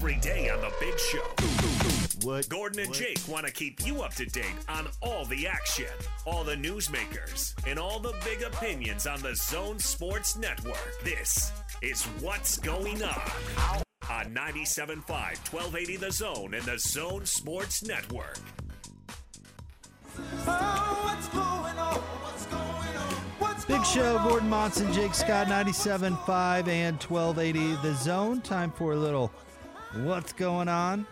Every day on The Big Show. What? Gordon and Jake want to keep you up to date on all the action, all the newsmakers, and all the big opinions on the Zone Sports Network. This is What's Going On on 97.5, 1280 The Zone and the Zone Sports Network. Big Show, Gordon Monson, Jake Scott, 97.5 and 1280 The Zone. Time for a little What's Going On,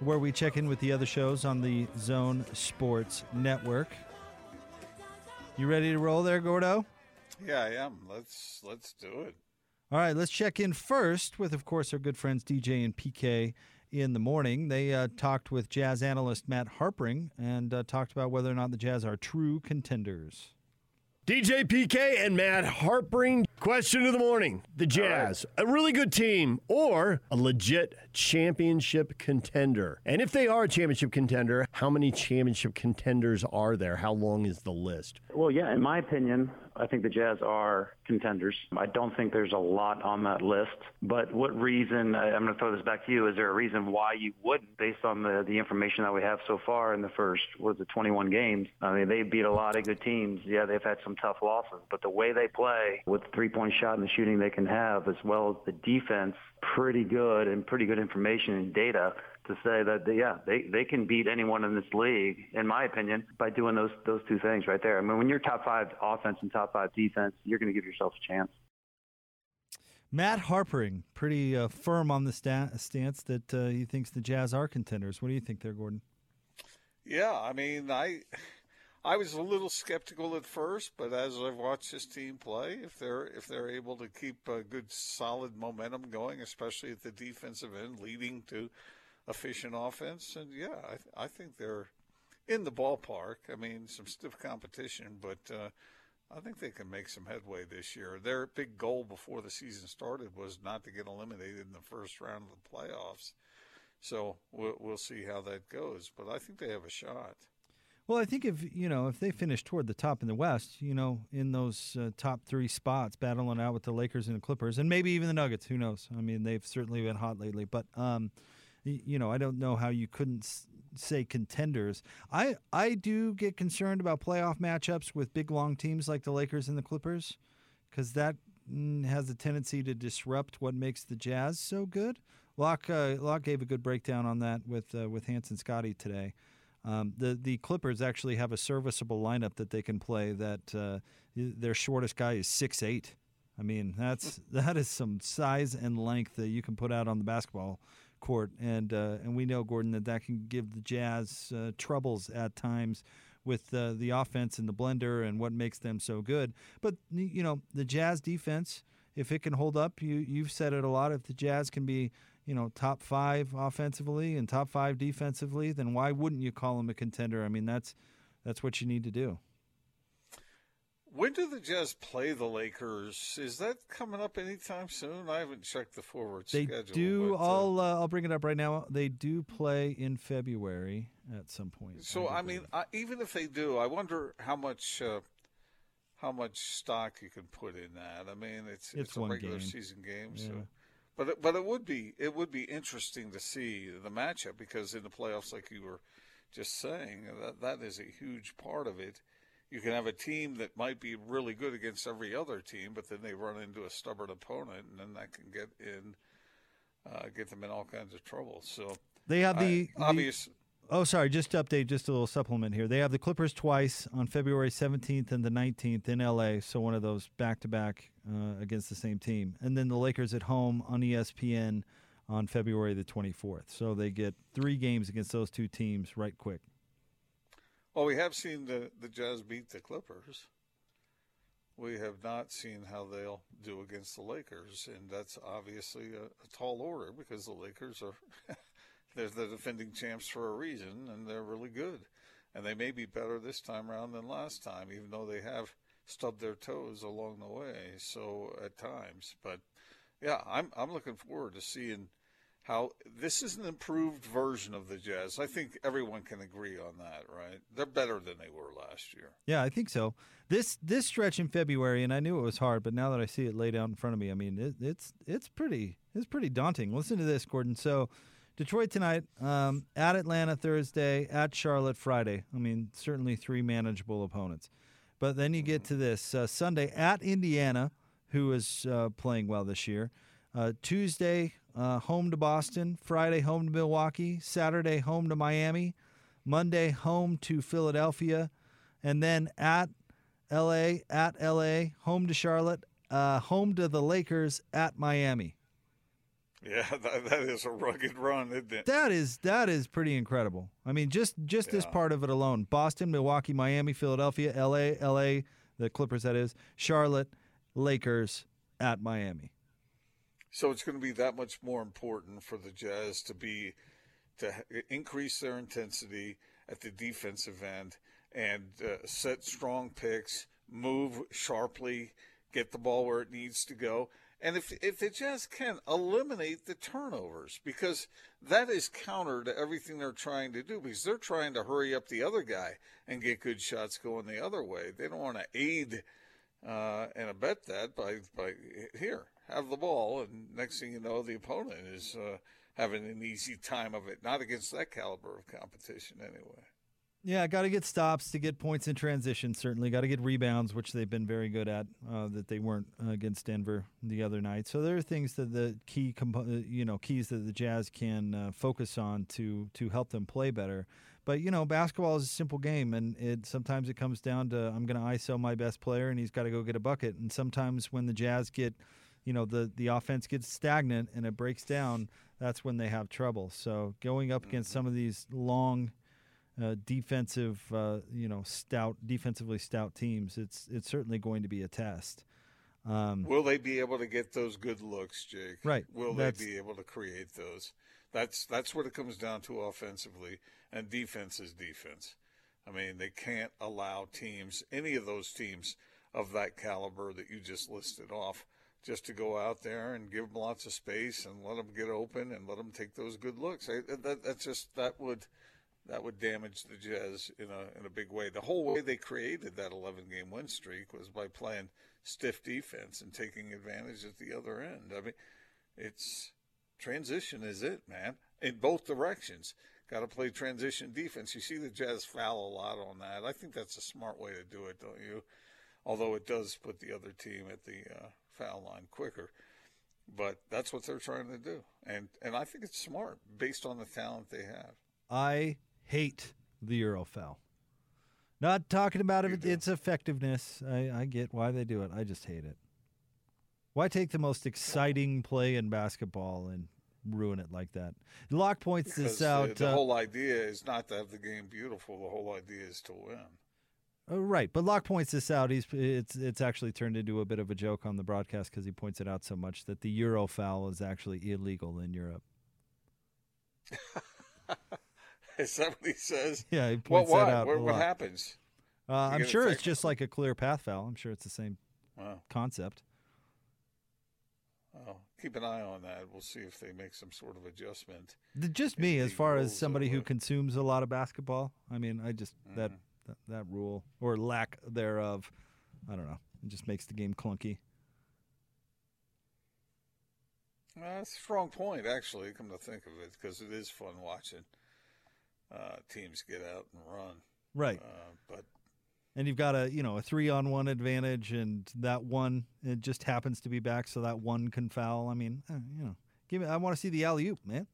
where we check in with the other shows on the Zone Sports Network. You ready to roll there, Gordo? Yeah, I am. Let's let's do it. All right, let's check in first with, of course, our good friends DJ and PK in the morning. They uh, talked with Jazz analyst Matt Harpring and uh, talked about whether or not the Jazz are true contenders. DJ PK and Matt Harpring. Question of the morning. The Jazz, a really good team or a legit championship contender? And if they are a championship contender, how many championship contenders are there? How long is the list? Well, yeah, in my opinion, I think the Jazz are contenders. I don't think there's a lot on that list. But what reason, I'm going to throw this back to you, is there a reason why you wouldn't, based on the, the information that we have so far in the first, was it 21 games? I mean, they beat a lot of good teams. Yeah, they've had some tough losses, but the way they play with the three-point shot and the shooting they can have, as well as the defense, pretty good and pretty good information and data to say that they, yeah they they can beat anyone in this league in my opinion by doing those those two things right there. I mean when you're top 5 offense and top 5 defense, you're going to give yourself a chance. Matt Harpring, pretty uh, firm on the sta- stance that uh, he thinks the Jazz are contenders. What do you think there, Gordon? Yeah, I mean, I I was a little skeptical at first, but as I've watched this team play, if they're if they're able to keep a good solid momentum going, especially at the defensive end, leading to efficient offense, and yeah, I, I think they're in the ballpark. I mean, some stiff competition, but uh, I think they can make some headway this year. Their big goal before the season started was not to get eliminated in the first round of the playoffs. So we'll, we'll see how that goes, but I think they have a shot. Well, I think if you know if they finish toward the top in the West, you know, in those uh, top three spots, battling out with the Lakers and the Clippers, and maybe even the Nuggets. Who knows? I mean, they've certainly been hot lately, but um, you know, I don't know how you couldn't say contenders. I I do get concerned about playoff matchups with big long teams like the Lakers and the Clippers, because that mm, has a tendency to disrupt what makes the Jazz so good. Locke uh, Locke gave a good breakdown on that with uh, with Hans and Scotty today. Um, the the Clippers actually have a serviceable lineup that they can play. That uh, their shortest guy is six eight. I mean, that's that is some size and length that you can put out on the basketball court, and uh, and we know Gordon that that can give the Jazz uh, troubles at times with uh, the offense and the blender and what makes them so good. But you know, the Jazz defense, if it can hold up, you you've said it a lot. If the Jazz can be you know, top five offensively and top five defensively, then why wouldn't you call them a contender? I mean, that's that's what you need to do. When do the Jazz play the Lakers? Is that coming up anytime soon? I haven't checked the forward They schedule. do. but, uh, I'll uh, I'll bring it up right now. They do play in February at some point. So do I mean. I, even if they do, I wonder how much uh, how much stock you can put in that. I mean, it's It's it's, a regular game. season game, Yeah. so. But it, but it would be it would be interesting to see the matchup because in the playoffs, like you were just saying, that that is a huge part of it. You can have a team that might be really good against every other team, but then they run into a stubborn opponent, and then that can get in uh, get them in all kinds of trouble. So they have the, I- the- obvious. Oh, sorry. Just to update, just a little supplement here. They have the Clippers twice on February 17th and the 19th in LA. So one of those back to back against the same team, and then the Lakers at home on ESPN on February the 24th. So they get three games against those two teams right quick. Well, we have seen the the Jazz beat the Clippers. we have not seen how they'll do against the Lakers, and that's obviously a, a tall order because the Lakers are they're the defending champs for a reason, and they're really good, and they may be better this time around than last time, even though they have stubbed their toes along the way. So at times, but yeah, I'm I'm looking forward to seeing how this is an improved version of the Jazz. I think everyone can agree on that, right? They're better than they were last year. Yeah, I think so. This this stretch in February, and I knew it was hard, but now that I see it laid out in front of me, I mean, it, it's it's pretty it's pretty daunting. Listen to this, Gordon. So. Detroit tonight, um, at Atlanta Thursday, at Charlotte Friday. I mean, certainly three manageable opponents. But then you get to this uh, Sunday at Indiana, who is uh, playing well this year. Uh, Tuesday, uh, home to Boston. Friday, home to Milwaukee. Saturday, home to Miami. Monday, home to Philadelphia. And then at LA, at LA, home to Charlotte, uh, home to the Lakers, at Miami. Yeah, that, that is a rugged run, isn't it? That is that is pretty incredible. I mean, just just this part of it alone: Boston, Milwaukee, Miami, Philadelphia, L.A., L.A., the Clippers, that is, Charlotte, Lakers, at Miami. So it's going to be that much more important for the Jazz to be to increase their intensity at the defensive end and uh, set strong picks, move sharply, get the ball where it needs to go. And if if the Jazz can eliminate the turnovers, because that is counter to everything they're trying to do, because they're trying to hurry up the other guy and get good shots going the other way. They don't want to aid uh, and abet that by by here have the ball, and next thing you know, the opponent is uh, having an easy time of it. Not against that caliber of competition, anyway. Yeah, got to get stops to get points in transition. Certainly, got to get rebounds, which they've been very good at. Uh, that they weren't uh, against Denver the other night. So there are things that the key, uh, you know, keys that the Jazz can uh, focus on to to help them play better. But you know, basketball is a simple game, and it sometimes it comes down to I'm going to ISO my best player, and he's got to go get a bucket. And sometimes when the Jazz get, you know, the the offense gets stagnant and it breaks down, that's when they have trouble. So going up against some of these long uh, defensive, uh, you know, stout, defensively stout teams, it's it's certainly going to be a test. Um, Will they be able to get those good looks, Jake? Right. Will That's- they be able to create those? That's that's what it comes down to offensively, and defense is defense. I mean, they can't allow teams, any of those teams of that caliber that you just listed off, just to go out there and give them lots of space and let them get open and let them take those good looks. I, that, that's just that would that would damage the Jazz in a in a big way. The whole way they created that 11 game win streak was by playing stiff defense and taking advantage at the other end. I mean, it's transition is it, man, in both directions. Got to play transition defense. You see the Jazz foul a lot on that. I think that's a smart way to do it, don't you? Although it does put the other team at the uh, foul line quicker. But that's what they're trying to do, and and I think it's smart based on the talent they have. I hate the Euro foul. Not talking about it, its effectiveness. I, I get why they do it. I just hate it. Why take the most exciting play in basketball and ruin it like that? Locke points Because this out. the, the uh, whole idea is not to have the game beautiful. The whole idea is to win. Oh, right, but Locke points this out. He's it's it's actually turned into a bit of a joke on the broadcast because he points it out so much that the Euro foul is actually illegal in Europe. Is that what he says? Yeah, he points What? that out. What, what happens? Uh, I'm sure it's just like a clear path foul. I'm sure it's the same Wow. concept. Well, keep an eye on that. We'll see if they make some sort of adjustment. Just me, as far as somebody who consumes a lot of basketball. I mean, I just Mm-hmm. that that rule or lack thereof. I don't know. It just makes the game clunky. That's a strong point, actually. Come to think of it, because it is fun watching uh, teams get out and run. Right. Uh, but and you've got a you know a three on one advantage, and that one it just happens to be back, so that one can foul. I mean, eh, you know, give me. I want to see the alley oop, man.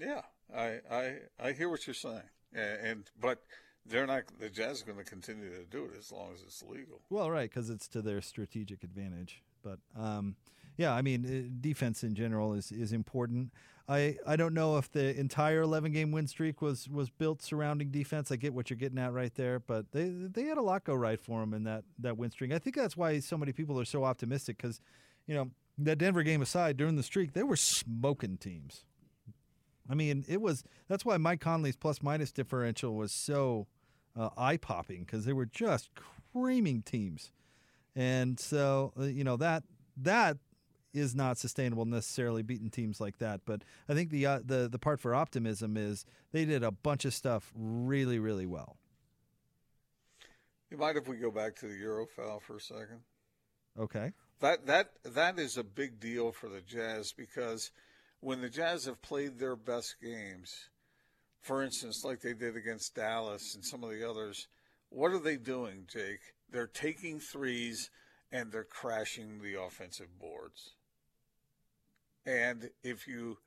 yeah, I I I hear what you're saying, and, and but they're not. The Jazz are going to continue to do it as long as it's legal. Well, right, because it's to their strategic advantage. But um, yeah, I mean, uh, defense in general is is important. I, I don't know if the entire 11 game win streak was was built surrounding defense. I get what you're getting at right there, but they they had a lot go right for them in that that win streak. I think that's why so many people are so optimistic because, you know, that Denver game aside, during the streak they were smoking teams. I mean, it was that's why Mike Conley's plus minus differential was so uh, eye popping because they were just creaming teams, and so uh, you know that that is not sustainable necessarily beating teams like that. But I think the uh, the the part for optimism is they did a bunch of stuff really really well. You mind if we go back to the Eurofoul for a second? Okay. That that that is a big deal for the Jazz because when the Jazz have played their best games, for instance, like they did against Dallas and some of the others, what are they doing, Jake? They're taking threes and they're crashing the offensive boards. And if you,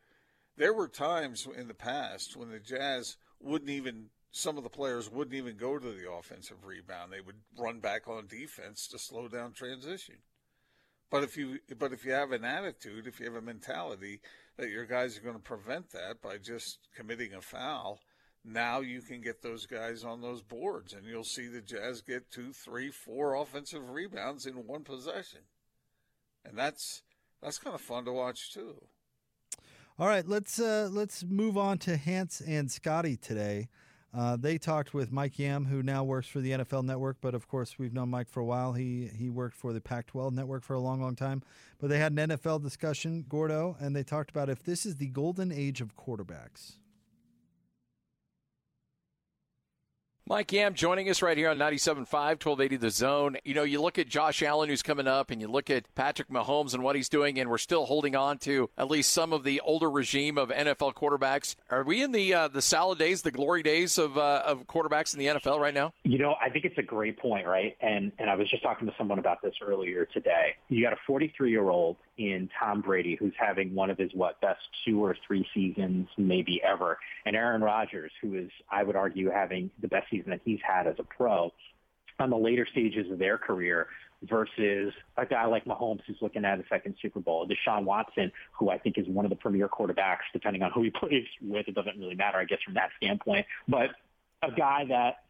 there were times in the past when the Jazz wouldn't even, some of the players wouldn't even go to the offensive rebound. They would run back on defense to slow down transition. But if you, but if you have an attitude, if you have a mentality that your guys are going to prevent that by just committing a foul, now you can get those guys on those boards, and you'll see the Jazz get two, three, four offensive rebounds in one possession, and that's that's kind of fun to watch too. All right, let's uh, let's move on to Hans and Scotty today. Uh, they talked with Mike Yam, who now works for the NFL Network, but of course we've known Mike for a while. He he worked for the Pac-12 Network for a long, long time. But they had an NFL discussion, Gordo, and they talked about if this is the golden age of quarterbacks. Mike Yam joining us right here on 97.5, 1280 The Zone. You know, you look at Josh Allen, who's coming up, and you look at Patrick Mahomes and what he's doing, and we're still holding on to at least some of the older regime of NFL quarterbacks. Are we in the uh, the salad days, the glory days of, uh, of quarterbacks in the NFL right now? You know, I think it's a great point, right? And, and I was just talking to someone about this earlier today. You got a 43 year old in Tom Brady who's having one of his, what, best two or three seasons maybe ever, and Aaron Rodgers, who is, I would argue, having the best season season that he's had as a pro on the later stages of their career versus a guy like Mahomes who's looking at a second Super Bowl, Deshaun Watson, who I think is one of the premier quarterbacks, depending on who he plays with. It doesn't really matter, I guess, from that standpoint. But a guy that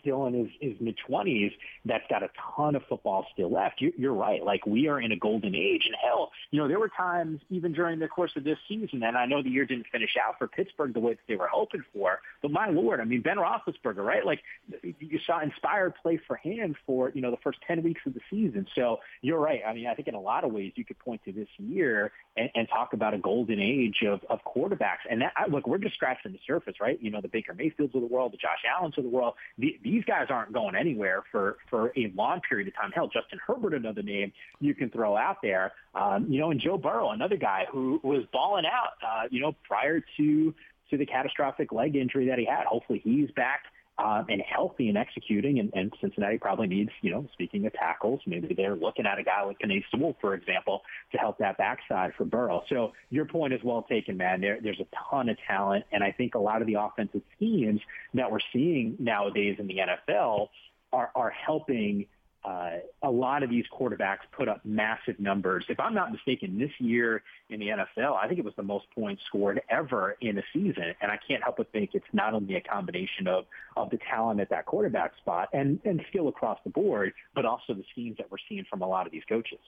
still in his, his mid twenties that's got a ton of football still left. You, you're right. Like we are in a golden age and hell, you know, there were times even during the course of this season, and I know the year didn't finish out for Pittsburgh the way that they were hoping for, but my Lord, I mean, Ben Roethlisberger, right? Like you saw inspired play for him for, you know, the first 10 weeks of the season. So you're right. I mean, I think in a lot of ways you could point to this year and, and talk about a golden age of, of quarterbacks. And that, look, we're just scratching the surface, right? You know, the Baker Mayfields of the world, the Josh Allens of the world. The, these guys aren't going anywhere for for a long period of time. Hell, Justin Herbert, another name you can throw out there. Um, you know, and Joe Burrow, another guy who was balling out. Uh, you know, prior to to the catastrophic leg injury that he had. Hopefully, he's back um, and healthy and executing. And, and Cincinnati probably needs, you know, speaking of tackles, maybe they're looking at a guy like Penei Sewell, for example, to help that backside for Burrow. So your point is well taken, man. There, there's a ton of talent, and I think a lot of the offensive schemes that we're seeing nowadays in the NFL are, are helping – uh, a lot of these quarterbacks put up massive numbers. If I'm not mistaken, this year in the NFL, I think it was the most points scored ever in a season. And I can't help but think it's not only a combination of, of the talent at that quarterback spot and, and skill across the board, but also the schemes that we're seeing from a lot of these coaches.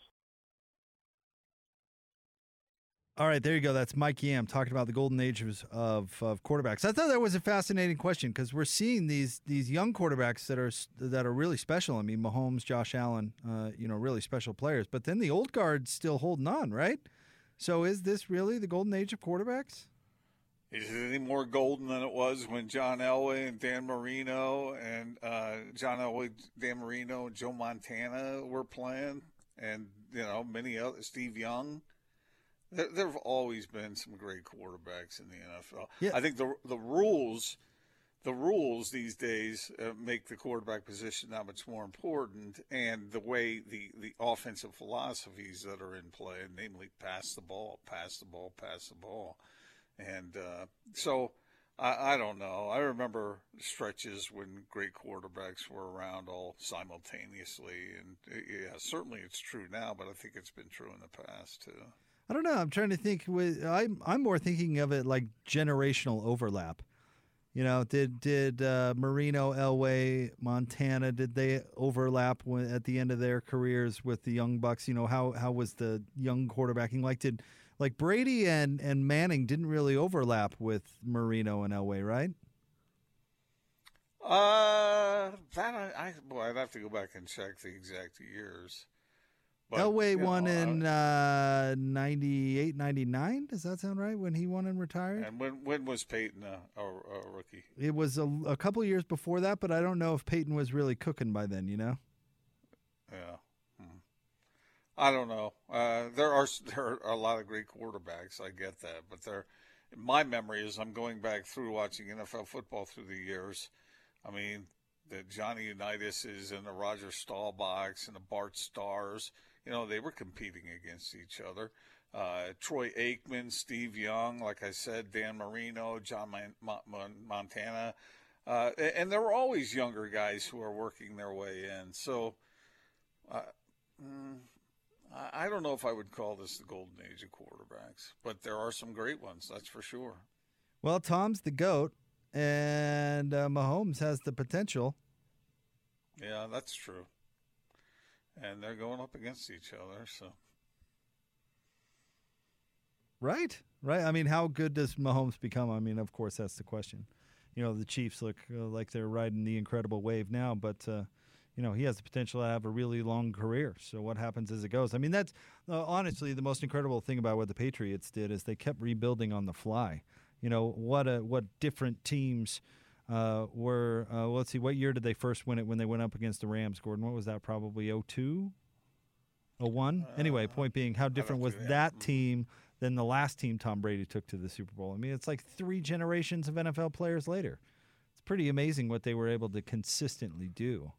All right, there you go. That's Mike Yam talking about the golden age of, of, quarterbacks. I thought that was a fascinating question because we're seeing these these young quarterbacks that are that are really special. I mean, Mahomes, Josh Allen, uh, you know, really special players. But then the old guard's still holding on, right? So is this really the golden age of quarterbacks? Is it any more golden than it was when John Elway and Dan Marino and uh, John Elway, Dan Marino, Joe Montana were playing, and you know many other Steve Young? There, have always been some great quarterbacks in the NFL. Yeah. I think the the rules, the rules these days uh, make the quarterback position that much more important, and the way the the offensive philosophies that are in play, namely pass the ball, pass the ball, pass the ball, and uh, so I, I don't know. I remember stretches when great quarterbacks were around all simultaneously, and yeah, certainly it's true now, but I think it's been true in the past too. I don't know. I'm trying to think. With I'm I'm more thinking of it like generational overlap. You know, did did uh, Marino, Elway, Montana, did they overlap when, at the end of their careers with the young Bucks? You know, how how was the young quarterbacking like? Did like Brady and and Manning didn't really overlap with Marino and Elway, right? Uh, that I, I boy, I'd have to go back and check the exact years. But, Elway won know, in uh, 98, 99. Does that sound right? When he won and retired? And when when was Peyton a, a, a rookie? It was a, a couple years before that, but I don't know if Peyton was really cooking by then. You know? Yeah. Hmm. I don't know. Uh, there are there are a lot of great quarterbacks. I get that, but there, my memory is I'm going back through watching NFL football through the years. I mean, the Johnny Unitas's and the Roger Staubachs and the Bart Starrs you know, they were competing against each other. Uh, Troy Aikman, Steve Young, like I said, Dan Marino, John Montana. Uh, and there were always younger guys who are working their way in. So uh, mm, I don't know if I would call this the golden age of quarterbacks, but there are some great ones, that's for sure. Well, Tom's the GOAT, and uh, Mahomes has the potential. Yeah, that's true and they're going up against each other. So, right, right. I mean, how good does Mahomes become? I mean, of course, that's the question. You know, the Chiefs look uh, like they're riding the incredible wave now, but uh, you know he has the potential to have a really long career. So what happens as it goes? I mean, that's uh, honestly the most incredible thing about what the Patriots did is they kept rebuilding on the fly. You know what? A, what different teams uh, were uh, well, let's see, what year did they first win it when they went up against the Rams, Gordon? What was that? Probably 02? 01? Uh, anyway, point being, how different was that team than the last team Tom Brady took to the Super Bowl? I mean, it's like three generations of NFL players later. It's pretty amazing what they were able to consistently do.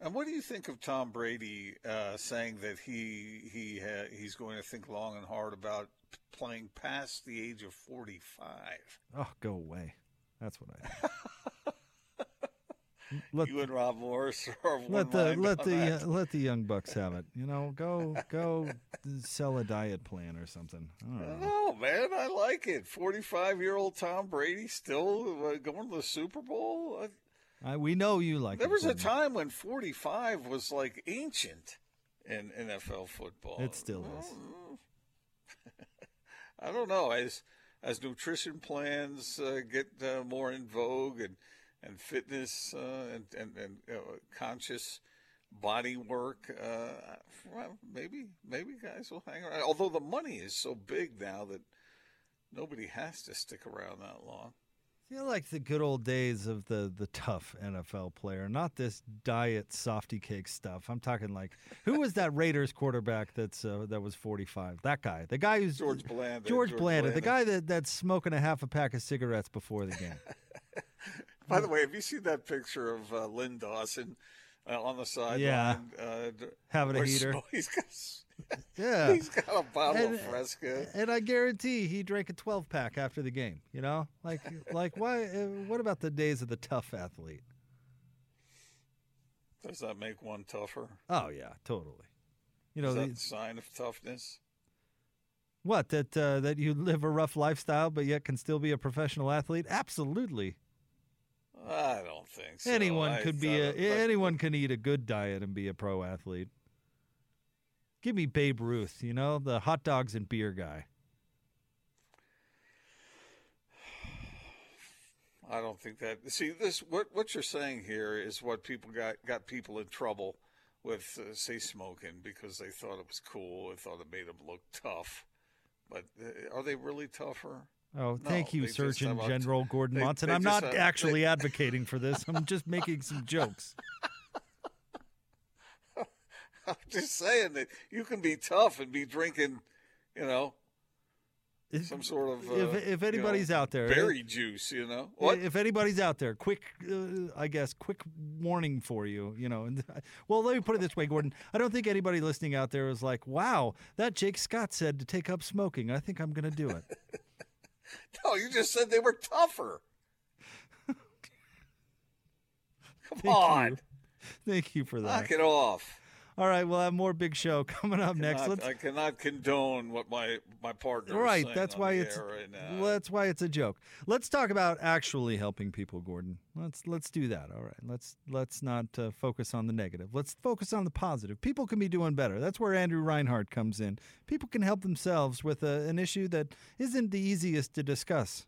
And what do you think of Tom Brady uh, saying that he he ha- he's going to think long and hard about playing past the age of forty five? Oh, go away! That's what I. let you and Rob Morris are let the let the uh, let the young bucks have it. You know, go go sell a diet plan or something. Oh man, I like it. Forty-five year old Tom Brady still uh, going to the Super Bowl. I, we know you like. There was a time when forty-five was like ancient in NFL football. It still is. I don't know. I as nutrition plans uh, get uh, more in vogue and and fitness uh, and and, and conscious body work, uh, well, maybe maybe guys will hang around. Although the money is so big now that nobody has to stick around that long feel like the good old days of the the tough NFL player, not this diet softy cake stuff. I'm talking like who was that Raiders quarterback that's uh, that was 45? That guy, the guy who's George Blanda. George, George Blanda, Blanda, the guy that that's smoking a half a pack of cigarettes before the game. By the way, have you seen that picture of uh, Len Dawson uh, on the sideline? Yeah, uh, having a heater. He's got yeah, he's got a bottle and, of Fresca, and I guarantee he drank a twelve pack after the game. You know, like like why? Uh, what about the days of the tough athlete? Does that make one tougher? Oh yeah, totally. You know, Is that the sign of toughness. What that uh, that you live a rough lifestyle but yet can still be a professional athlete? Absolutely. I don't think so. Anyone I could be a anyone can eat a good diet and be a pro athlete. Give me Babe Ruth, you know, the hot dogs and beer guy. I don't think that. See, this what what you're saying here is what people got got people in trouble with, uh, say, smoking because they thought it was cool. They thought it made them look tough. But uh, are they really tougher? Oh, thank no, you, Surgeon General Gordon they, Monson. They I'm not have, actually they, advocating for this. I'm just making some jokes. I'm just saying that you can be tough and be drinking, you know, some sort of. Uh, if, if anybody's you know, out there, berry juice, you know. What? If anybody's out there, quick, uh, I guess, quick warning for you, you know. And well, let me put it this way, Gordon. I don't think anybody listening out there is like, "Wow, that Jake Scott said to take up smoking. I think I'm going to do it." No, you just said they were tougher. Come Thank on, you. Thank you for that. knock it off. All right, we'll have more big show coming up next. Cannot- Let's I cannot condone what my my partner. right. saying That's on why the it's right now. that's why it's a joke. Let's talk about actually helping people, Gordon. Let's let's do that. All right. Let's let's not uh, focus on the negative. Let's focus on the positive. People can be doing better. That's where Andrew Reinhardt comes in. People can help themselves with a, an issue that isn't the easiest to discuss.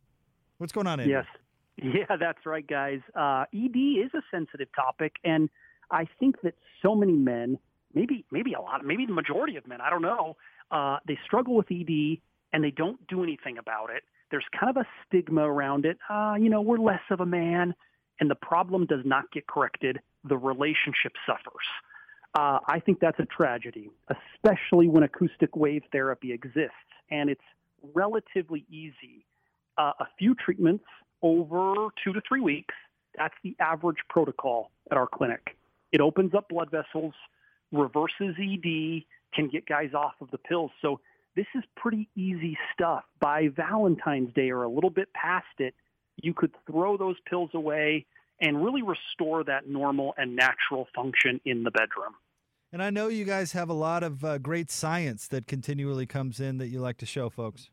What's going on, Andrew? Yes. Yeah, that's right, guys. Uh, ED is a sensitive topic, and I think that so many men, maybe maybe a lot, maybe the majority of men, I don't know, uh, they struggle with ED and they don't do anything about it. There's kind of a stigma around it. Uh, you know, we're less of a man, and the problem does not get corrected. The relationship suffers. Uh, I think that's a tragedy, especially when acoustic wave therapy exists, and it's relatively easy. Uh, a few treatments over two to three weeks. That's the average protocol at our clinic. It opens up blood vessels, reverses ED, can get guys off of the pills. So this is pretty easy stuff. By Valentine's Day or a little bit past it, you could throw those pills away and really restore that normal and natural function in the bedroom. And I know you guys have a lot of uh, great science that continually comes in that you like to show folks.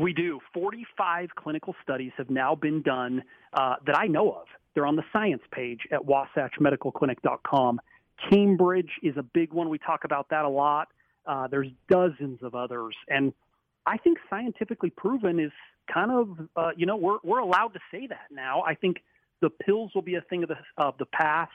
We do. 45 clinical studies have now been done uh, that I know of. They're on the science page at wasatchmedicalclinic.com. Cambridge is a big one. We talk about that a lot. Uh, there's dozens of others. And I think scientifically proven is kind of, uh, you know, we're, we're allowed to say that now. I think the pills will be a thing of the, of the past.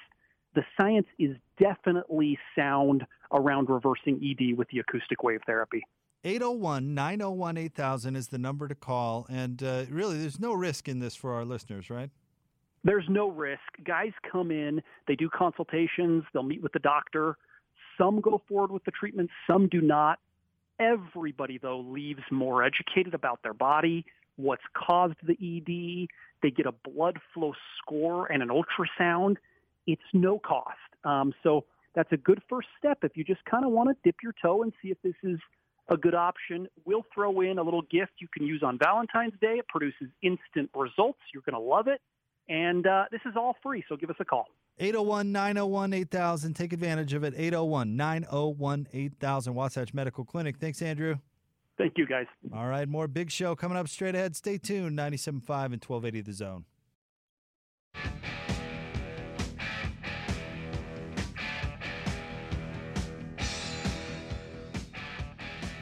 The science is definitely sound around reversing ED with the acoustic wave therapy. 801 901 8000 is the number to call. And uh, really, there's no risk in this for our listeners, right? There's no risk. Guys come in, they do consultations, they'll meet with the doctor. Some go forward with the treatment, some do not. Everybody, though, leaves more educated about their body, what's caused the ED. They get a blood flow score and an ultrasound. It's no cost. Um, so that's a good first step if you just kind of want to dip your toe and see if this is a good option. We'll throw in a little gift you can use on Valentine's Day. It produces instant results. You're going to love it. And uh, this is all free, so give us a call. 801 901 8000. Take advantage of it. 801 901 8000. Wasatch Medical Clinic. Thanks, Andrew. Thank you, guys. All right, more big show coming up straight ahead. Stay tuned. 97.5 and 1280 The Zone.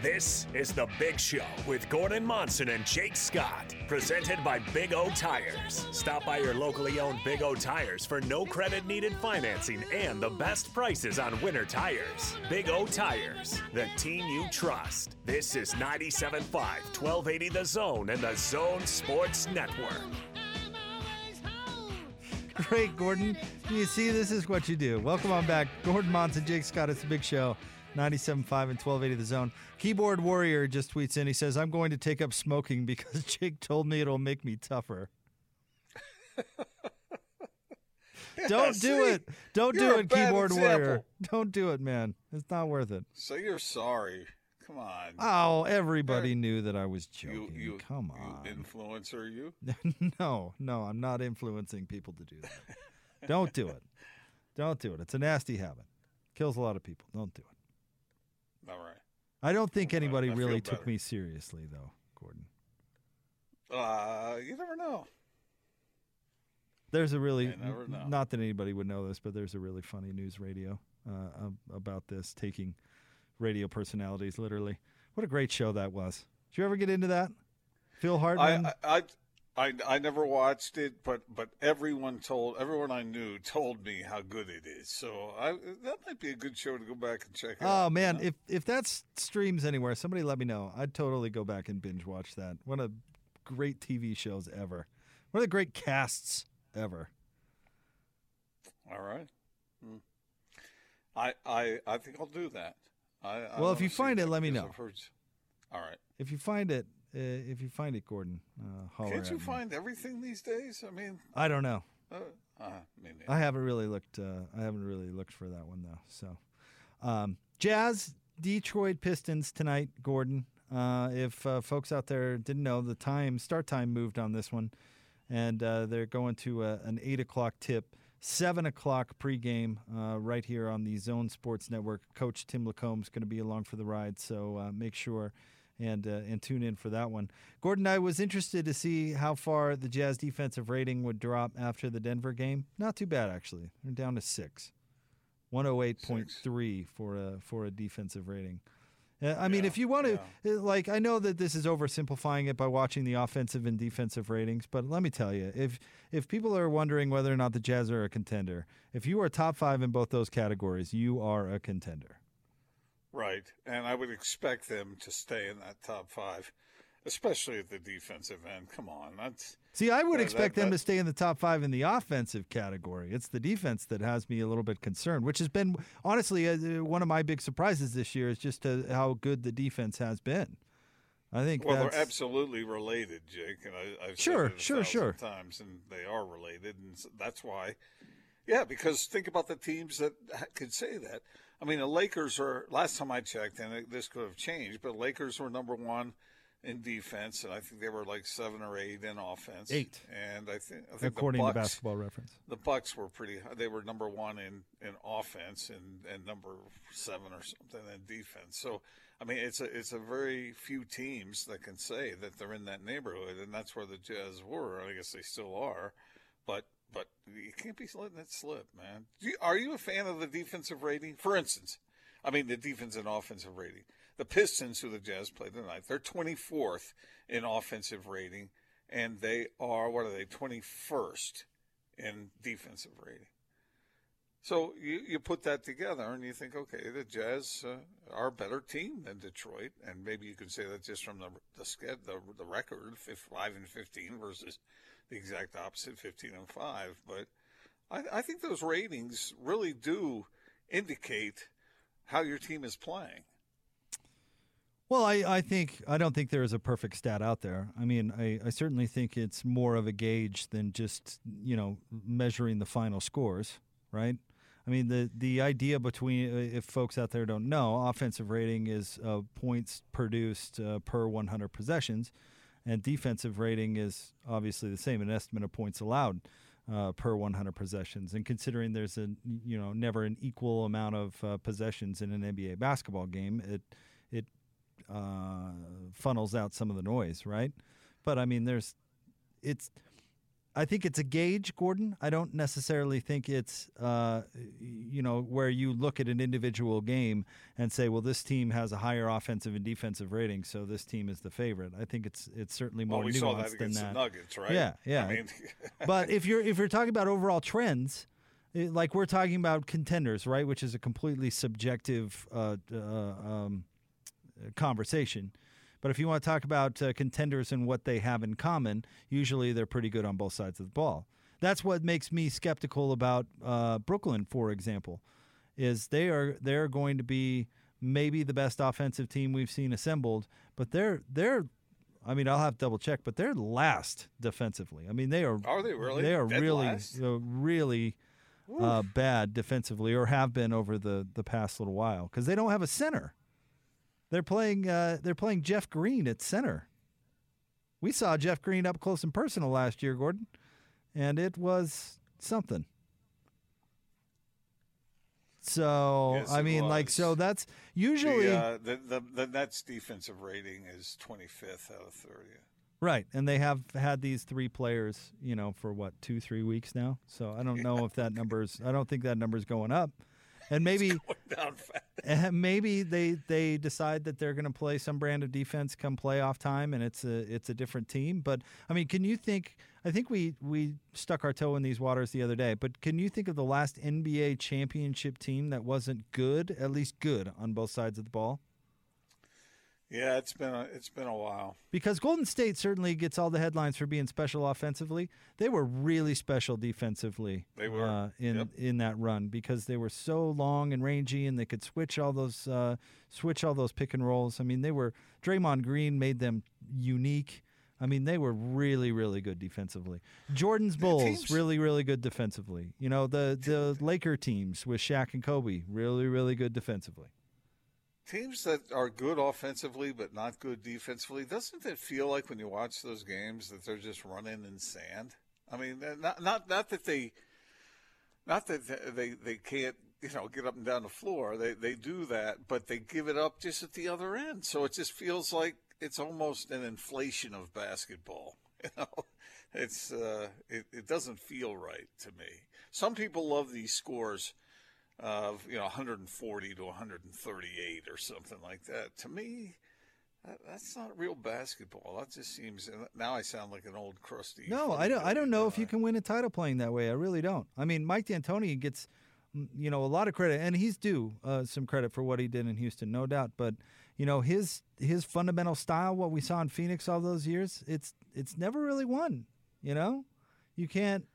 This is The Big Show with Gordon Monson and Jake Scott, presented by Big O Tires. Stop by your locally owned Big O Tires for no credit needed financing and the best prices on winter tires. Big O Tires, the team you trust. This is 97.5, 1280 The Zone and The Zone Sports Network. Great, Gordon. You see, this is what you do. Welcome on back. Gordon Monson, Jake Scott. It's the big show. 97.5 and 1280 The Zone. Keyboard Warrior just tweets in. He says, I'm going to take up smoking because Jake told me it'll make me tougher. Don't do see? it. Don't do it, Keyboard example. Warrior. Don't do it, man. It's not worth it. So you're sorry. Come on. Oh, everybody knew that I was joking. you, Come you on. influencer, you. no, no, I'm not influencing people to do that. Don't do it. Don't do it. It's a nasty habit. Kills a lot of people. Don't do it. All right. I don't think anybody I feel really took me seriously, though, Gordon. Uh, you never know. There's a really, You never know. not that anybody would know this, but there's a really funny news radio uh, about this, taking radio personalities literally. What a great show that was. Did you ever get into that? Phil Hartman? I, I, I, I never watched it, but but everyone told everyone I knew told me how good it is. So I, that might be a good show to go back and check out. Oh you man, know? if if that streams anywhere, somebody let me know. I'd totally go back and binge watch that. One of the great TV shows ever. One of the great casts ever. All right. Hmm. I I I think I'll do that. I, I Well, if you find it, let me know. I've heard s- All right. If you find it, if you find it, Gordon, uh, Can't you me. find everything these days? I mean, I don't know. uh, uh, maybe. I haven't really looked. Uh, I haven't really looked for that one though. So, um, Jazz Detroit Pistons tonight, Gordon. Uh, if uh, folks out there didn't know, the time start time moved on this one, and uh, they're going to an eight o'clock tip, seven o'clock pregame uh, right here on the Zone Sports Network. Coach Tim Lacombe is going to be along for the ride, so uh, make sure and uh, and tune in for that one. Gordon, I was interested to see how far the Jazz defensive rating would drop after the Denver game. Not too bad actually. They're down to six. 108.3 for a for a defensive rating. Uh, I mean, Yeah, if you want to, yeah. like, I know that this is oversimplifying it by watching the offensive and defensive ratings, but let me tell you, if if people are wondering whether or not the Jazz are a contender, if you are top five in both those categories, you are a contender. Right. And I would expect them to stay in that top five, especially at the defensive end. Come on. That's See, I would expect that- them that- to stay in the top five in the offensive category. It's the defense that has me a little bit concerned, which has been honestly uh, one of my big surprises this year is just uh, how good the defense has been. I think well, that's, they're absolutely related, Jake, and I, I've Sure, said it a sure, sure. times, and they are related, and that's why. Yeah, because think about the teams that ha- could say that. I mean, the Lakers are. Last time I checked, and this could have changed, but Lakers were number one in defense, and I think they were like seven or eight in offense. Eight. and I think, I think according the to Basketball Reference. the Bucks were pretty. They were number one in, in offense and, and number seven or something in defense. So, I mean, it's a it's a very few teams that can say that they're in that neighborhood, and that's where the Jazz were. I guess they still are, but but you can't be letting it slip, man. You, are you a fan of the defensive rating? For instance, I mean the defense and offensive rating. The Pistons, who the Jazz played tonight, they're 24th in offensive rating, and they are what are they 21st in defensive rating. So you, you put that together and you think, okay, the Jazz uh, are a better team than Detroit, and maybe you can say that just from the the the, the record, five and fifteen versus the exact opposite, fifteen and five. But I, I think those ratings really do indicate how your team is playing. Well, I, I think I don't think there is a perfect stat out there. I mean, I, I certainly think it's more of a gauge than just you know measuring the final scores, right? I mean, the the idea between uh, if folks out there don't know, offensive rating is uh, points produced uh, per 100 possessions, and defensive rating is obviously the same, an estimate of points allowed uh, per 100 possessions. And considering there's a you know never an equal amount of uh, possessions in an NBA basketball game, it it uh, funnels out some of the noise, right? But I mean, there's, it's, I think it's a gauge, Gordon. I don't necessarily think it's, uh, you know, where you look at an individual game and say, well, this team has a higher offensive and defensive rating, so this team is the favorite. I think it's it's certainly more well, we nuanced saw that than that. the Nuggets, right? Yeah, yeah. I mean, but if you're if you're talking about overall trends, eh, like we're talking about contenders, right, which is a completely subjective uh, uh, um, conversation. But if you want to talk about uh, contenders and what they have in common, usually they're pretty good on both sides of the ball. That's what makes me skeptical about uh, Brooklyn, for example, is they are they're going to be maybe the best offensive team we've seen assembled, but they're they're I mean, I'll have to double check, but they're last defensively. I mean, they are. Are they really? They are Dead really, uh, really uh, bad defensively, or have been over the the past little while, because they don't have a center. They're playing. Uh, they're playing Jeff Green at center. We saw Jeff Green up close and personal last year, Gordon, and it was something. So Yes, I mean, like, so that's usually the, uh, the, the the Nets defensive rating is 25th out of 30. Right, and they have had these three players, you know, for what two, three weeks now. So I don't know if that number's. I don't think that number's going up, and maybe Down fast. maybe they they decide that they're going to play some brand of defense come playoff time, and it's a it's a different team. But I mean, can you think? I think we we stuck our toe in these waters the other day. But can you think of the last NBA championship team that wasn't good, at least good on both sides of the ball? Yeah, it's been a, it's been a while. because Golden State certainly gets all the headlines for being special offensively. They were really special defensively. They were. uh, in Yep. in that run because they were so long and rangy, and they could switch all those uh, switch all those pick and rolls. I mean, they were Draymond Green made them unique. I mean, they were really, really good defensively. Jordan's Bulls, teams- really, really good defensively. You know, the the Laker teams with Shaq and Kobe, really, really good defensively. Teams that are good offensively but not good defensively, doesn't it feel like when you watch those games that they're just running in sand? I mean, not not not that they, not that they they can't you know get up and down the floor. They they do that, but they give it up just at the other end. So it just feels like it's almost an inflation of basketball. You know, it's uh, it, it doesn't feel right to me. Some people love these scores of you know 140 to 138 or something like that. To me, that, that's not real basketball. That just seems. Now I sound like an old crusty. No, I don't. I don't know if you can win a title playing that way. I really don't. I mean, Mike D'Antoni gets, you know, a lot of credit, and he's due uh, some credit for what he did in Houston, no doubt. But you know, his his fundamental style, what we saw in Phoenix all those years, it's it's never really won. You know, you can't.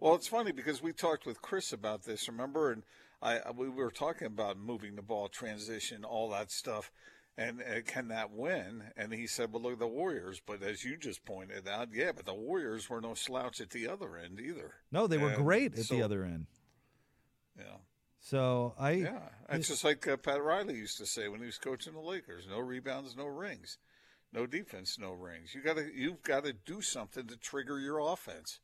Well, it's funny because we talked with Chris about this. Remember, and I we were talking about moving the ball, transition, all that stuff, and uh, can that win? And he said, "Well, look at the Warriors." But as you just pointed out, yeah, but the Warriors were no slouch at the other end either. No, they were and great at so, the other end. Yeah. So I yeah, it's just like uh, Pat Riley used to say when he was coaching the Lakers: no rebounds, no rings, no defense, no rings. You got to you've got to do something to trigger your offense,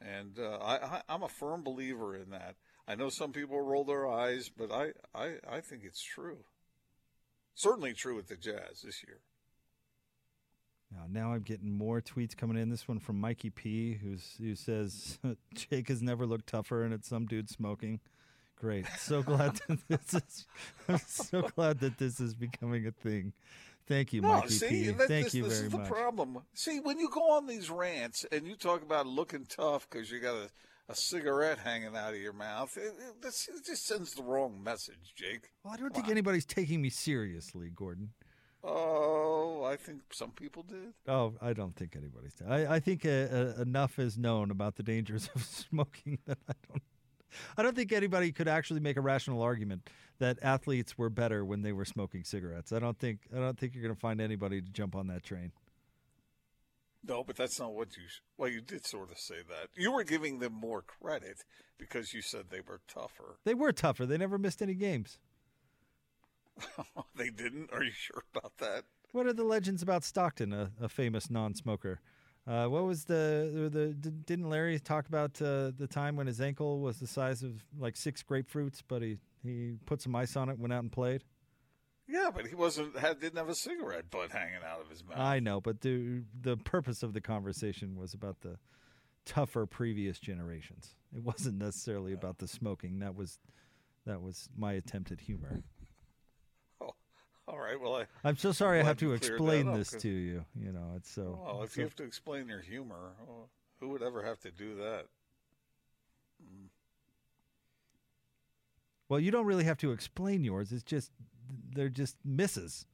and uh, I, I I'm a firm believer in that. I know some people roll their eyes, but I, I, I think it's true. Certainly true with the Jazz this year. Now, now I'm getting more tweets coming in. This one from Mikey P, who's who says Jake has never looked tougher, and it's some dude smoking. Great. So glad that this is. I'm so glad that this is becoming a thing. Thank you, no, Mikey see, P. That, Thank this, you this very is much. the problem. See, when you go on these rants and you talk about looking tough because you got a a cigarette hanging out of your mouth. It, it, it just sends the wrong message, Jake. Well, I don't think anybody's taking me seriously, Gordon. Oh, I think some people did. Oh, I don't think anybody's. I, I think uh, uh, enough is known about the dangers of smoking that I don't. I don't think anybody could actually make a rational argument that athletes were better when they were smoking cigarettes. I don't think. I don't think you're going to find anybody to jump on that train. No, but that's not what you. Well, you did sort of say that. You were giving them more credit because you said they were tougher. They were tougher. They never missed any games. they didn't. Are you sure about that? What are the legends about Stockton, a, a famous non-smoker? Uh, what was the, the, the didn't Larry talk about uh, the time when his ankle was the size of like six grapefruits, but he he put some ice on it, went out and played. Yeah, but he wasn't had didn't have a cigarette butt hanging out of his mouth. I know, but the the purpose of the conversation was about the tougher previous generations. It wasn't necessarily about the smoking. That was that was my attempt at humor. Oh, all right. Well, I, I'm so sorry I have to explain this to you. You know, it's so. Well, if so, you have to explain your humor, well, who would ever have to do that? Mm. Well, you don't really have to explain yours. It's just they're just misses.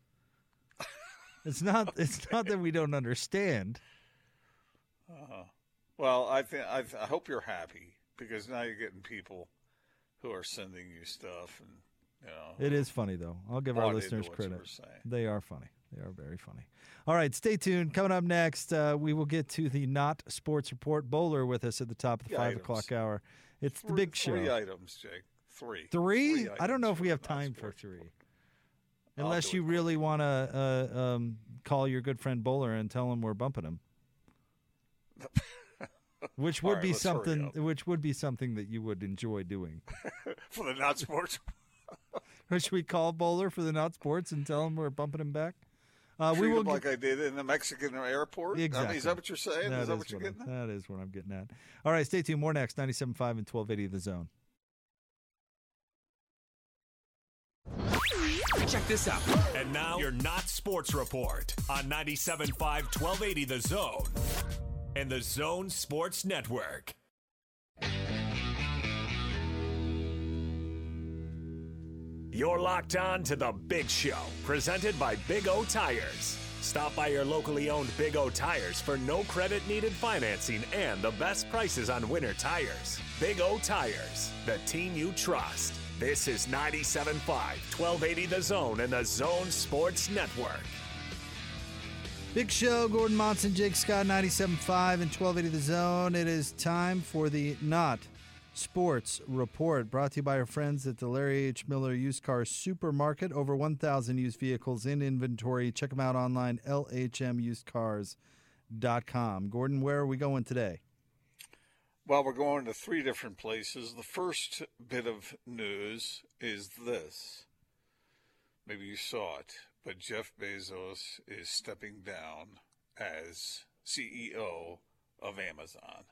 it's not. It's not that we don't understand. Uh, well, I think I, I hope you're happy because now you're getting people who are sending you stuff, and you know. It is funny though. I'll give our listeners credit. They are funny. They are very funny. All right, stay tuned. Coming up next, uh, we will get to the not sports report. Bowler with us at the top of the five items. o'clock hour. It's three, the big show. Three items, Jake. Three. Three? three I don't know if we have time for three. Unless you really want to uh, um, call your good friend Bowler and tell him we're bumping him. which would right, be something which would be something that you would enjoy doing. for the not sports. should we call Bowler for the not sports and tell him we're bumping him back? Uh, we will like get... I did in the Mexican airport. Exactly. I mean, is that what you're saying? That is that is what you're getting at? That is what I'm getting at. All right, stay tuned. More next. 97.5 and 1280 of The Zone. Check this out. And now, your Not Sports Report on 97.5 1280 The Zone and The Zone Sports Network. You're locked on to The Big Show, presented by Big O Tires. Stop by your locally owned Big O Tires for no credit needed financing and the best prices on winter tires. Big O Tires, the team you trust. This is 97.5, 1280 The Zone and the Zone Sports Network. Big show, Gordon Monson, Jake Scott, 97.5 and 1280 The Zone. It is time for the not Sports Report brought to you by our friends at the Larry H. Miller Used Car Supermarket. Over 1,000 used vehicles in inventory. Check them out online, lhmusedcars.com. Gordon, where are we going today? Well, we're going to three different places. The first bit of news is this. Maybe you saw it, but Jeff Bezos is stepping down as CEO of Amazon.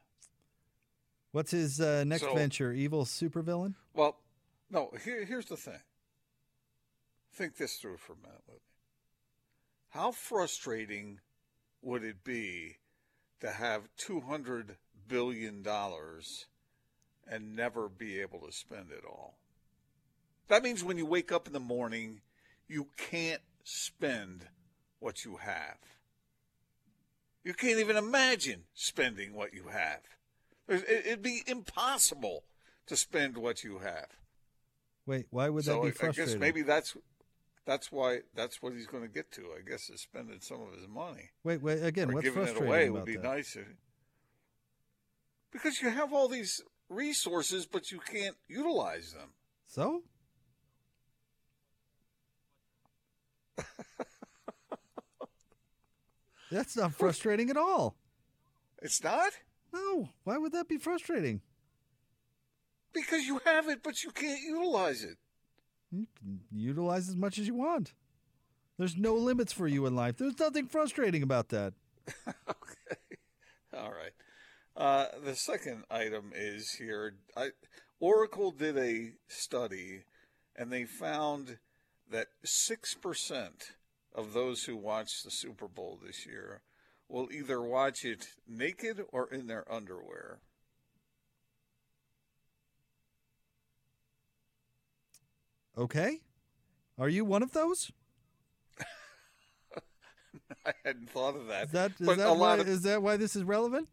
What's his uh, next So- venture? Evil supervillain? Well, no, here, here's the thing. Think this through for a minute with me. How frustrating would it be to have $200 billion dollars and never be able to spend it all? That means when you wake up in the morning, you can't spend what you have. You can't even imagine spending what you have. It- It'd be impossible to spend what you have. Wait, why would so that be I- I guess maybe that's that's why that's what he's going to get to. I guess is spending some of his money. Wait, wait, again, or what's giving it frustrating away about would be that? nice. if- Because you have all these resources, but you can't utilize them. So? That's not frustrating at all. It's not No, why would that be frustrating? because you have it, but you can't utilize it. You can utilize as much as you want. There's no limits for you in life. There's nothing frustrating about that. okay. All right. Uh, the second item is here. I, Oracle did a study, and they found that six percent of those who watch the Super Bowl this year will either watch it naked or in their underwear. Okay? Are you one of those? I hadn't thought of that. Is that is that why, of is that why this is relevant?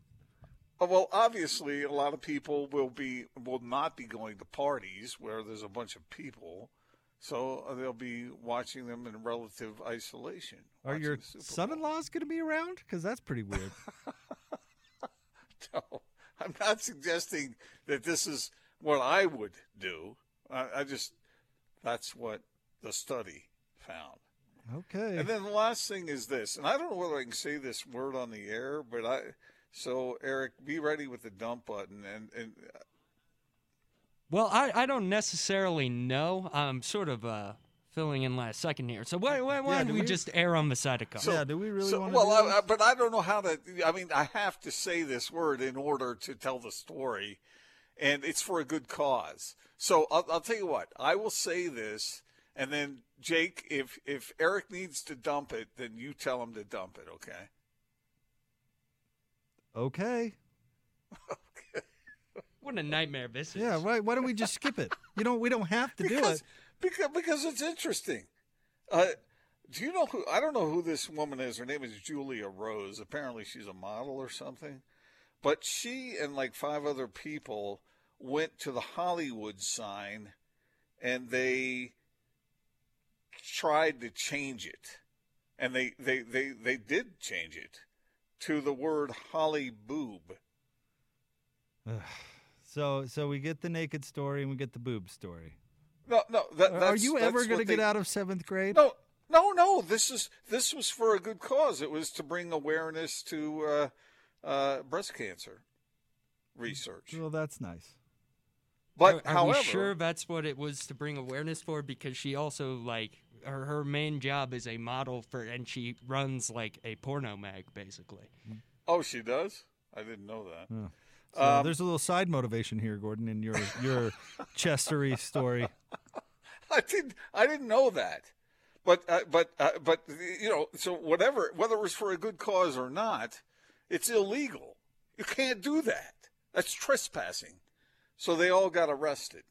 Uh, Well, obviously, a lot of people will be will not be going to parties where there's a bunch of people, so uh, they'll be watching them in relative isolation. Are your son-in-laws going to be around? Because that's pretty weird. No, I'm not suggesting that this is what I would do. I, I just that's what the study found. Okay. And then the last thing is this, and I don't know whether I can say this word on the air, but I. So Eric, be ready with the dump button, and and Well, I, I don't necessarily know. I'm sort of uh, filling in last second here. So why, why, why Yeah, don't do we, we- just err on the side of caution? yeah, do we really So- want to well, do I. I- but I don't know how to. I mean, I have to say this word in order to tell the story, and it's for a good cause. So I'll, I'll tell you what. I will say this, and then Jake, if if Eric needs to dump it, then you tell him to dump it. Okay. Okay. What a nightmare this is. Yeah, why, why don't we just skip it? You know, we don't have to do it. Because because it's interesting. Uh, do you know who? I don't know who this woman is. Her name is Julia Rose. Apparently, she's a model or something. But she and like five other people went to the Hollywood sign, and they tried to change it, and they they they they did change it to the word Holly boob. So, so we get the naked story and we get the boob story. No, no. That, Are you ever going to get out of seventh grade? No, no, no. This is this was for a good cause. It was to bring awareness to uh, uh, breast cancer research. Well, that's nice. But are, are however, we sure that's what it was to bring awareness for? Because she also like her her main job is a model for, and she runs like a porno mag basically. oh, she does. I didn't know that. So Um, there's a little side motivation here, Gordon, in your your Chestery story. I didn't. I didn't know that. But uh, but uh, but you know, so whatever, whether it was for a good cause or not, it's illegal. You can't do that. That's trespassing. So they all got arrested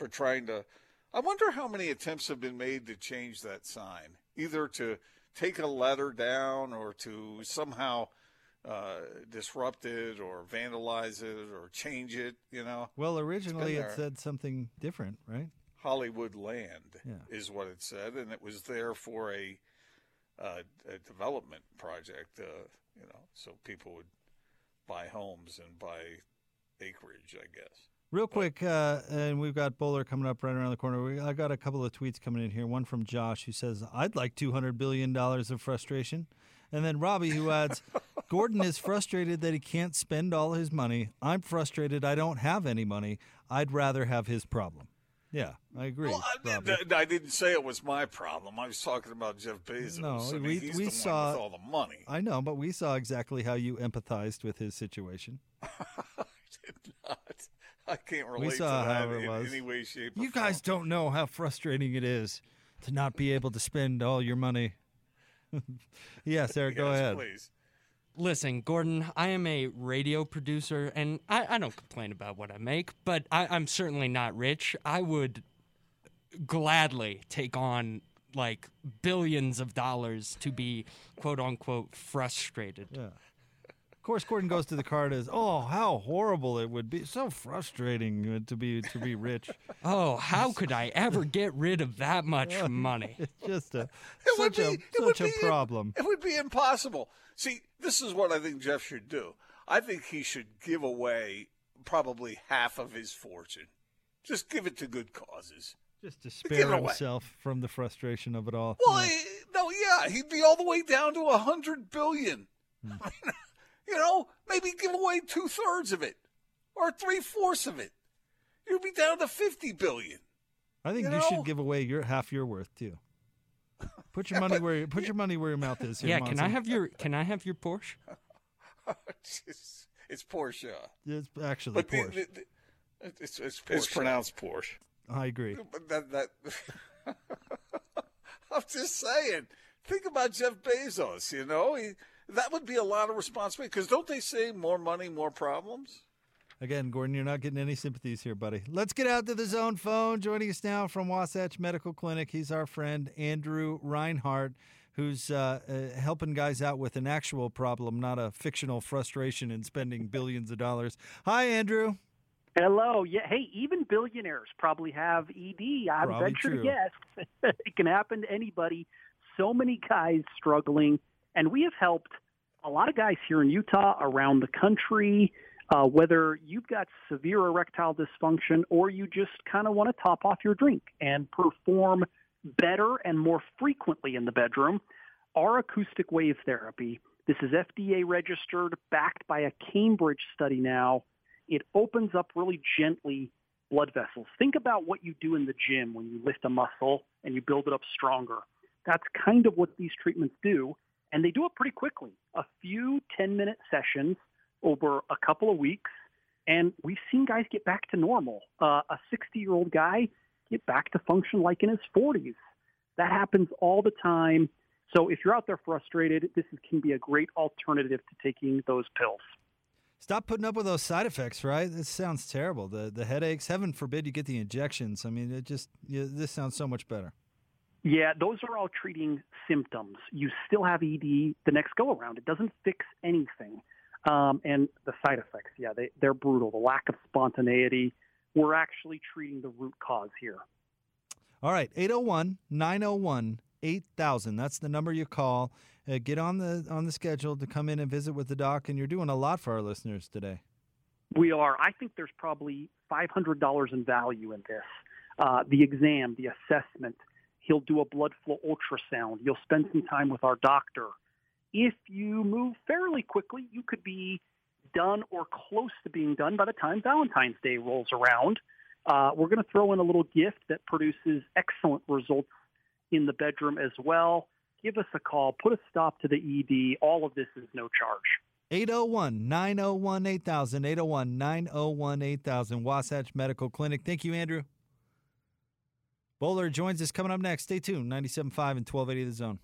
for trying to. I wonder how many attempts have been made to change that sign, either to take a letter down or to somehow uh, disrupt it or vandalize it or change it. You know. Well, originally it said something different, right? Hollywood land Yeah. is what it said, and it was there for a, uh, a development project. Uh, you know, so people would buy homes and buy acreage, I guess. Real quick, uh, and we've got Bowler coming up right around the corner. We, I got a couple of tweets coming in here. One from Josh who says, "I'd like two hundred billion dollars of frustration," and then Robbie who adds, "Gordon is frustrated that he can't spend all his money. I'm frustrated I don't have any money. I'd rather have his problem." Yeah, I agree. Well, I, Robbie. I didn't say it was my problem. I was talking about Jeff Bezos. No, I mean, we- we saw- all the money. I know, but we saw exactly how you empathized with his situation. I did not. I can't relate saw to that how it in was. any way, shape, or You guys don't know how frustrating it is to not be able to spend all your money. yes, Eric, form. go ahead. Please. Listen, Gordon, I am a radio producer, and I, I don't complain about what I make, but I, I'm certainly not rich. I would gladly take on like billions of dollars to be quote unquote frustrated. Yeah. Of course, Gordon goes to the card as, "Oh, how horrible it would be! So frustrating uh, to be to be rich. Oh, how could I ever get rid of that much money? It's just a It would such a be- it would such a be- problem." It would be impossible. See, this is what I think Jeff should do. I think he should give away probably half of his fortune. Just give it to good causes. Just to spare it away. himself from the frustration of it all. Well, Yeah. he- no, yeah, he'd be all the way down to a hundred billion. Hmm. I mean, you know, maybe give away two thirds of it or three fourths of it. You'd be down to fifty billion. I think you you, know- should give away your half your worth too. Put your money where put your money where your mouth is. Here, Yeah, can I have your can I have your Porsche? it's, it's Porsche, It's actually but Porsche. the- the- it's, it's, it's pronounced Porsche. I agree. But that that I'm just saying. Think about Jeff Bezos. You know, he, that would be a lot of responsibility. Because don't they say more money, more problems? Again, Gordon, you're not getting any sympathies here, buddy. Let's get out to the zone phone. Joining us now from Wasatch Medical Clinic, he's our friend Andrew Reinhardt, who's uh, uh, helping guys out with an actual problem, not a fictional frustration in spending billions of dollars. Hi, Andrew. Hello. Yeah. Hey, even billionaires probably have ED. I Probably venture true. to guess it can happen to anybody. So many guys struggling, and we have helped a lot of guys here in Utah, around the country. Uh, whether you've got severe erectile dysfunction or you just kind of want to top off your drink and perform better and more frequently in the bedroom, our acoustic wave therapy. This is FDA registered, backed by a Cambridge study now it opens up really gently blood vessels. Think about what you do in the gym when you lift a muscle and you build it up stronger. That's kind of what these treatments do, and they do it pretty quickly. A few 10 minute sessions over a couple of weeks, and we've seen guys get back to normal. Uh, a 60 year old guy get back to function like in his 40s. That happens all the time. So if you're out there frustrated, this can be a great alternative to taking those pills. Stop putting up with those side effects, right? This sounds terrible. The the headaches. Heaven forbid you get the injections. I mean, it just yeah, this sounds so much better. Yeah, those are all treating symptoms. You still have ED the next go around. It doesn't fix anything. Um, and the side effects, yeah, they, they're brutal. The lack of spontaneity. We're actually treating the root cause here. All right, 801 901 8000. That's the number you call. Uh, get on the on the schedule to come in and visit with the doc, and you're doing a lot for our listeners today. We are. I think there's probably $500 in value in this. Uh, the exam, the assessment. He'll do a blood flow ultrasound. You'll spend some time with our doctor. If you move fairly quickly, you could be done or close to being done by the time Valentine's Day rolls around. Uh, we're going to throw in a little gift that produces excellent results in the bedroom as well. Give us a call. Put a stop to the ED. All of this is no charge. 801 901 8000. 801 901 8000. Wasatch Medical Clinic. Thank you, Andrew. Bowler joins us coming up next. Stay tuned. 97.5 and 1280 The Zone.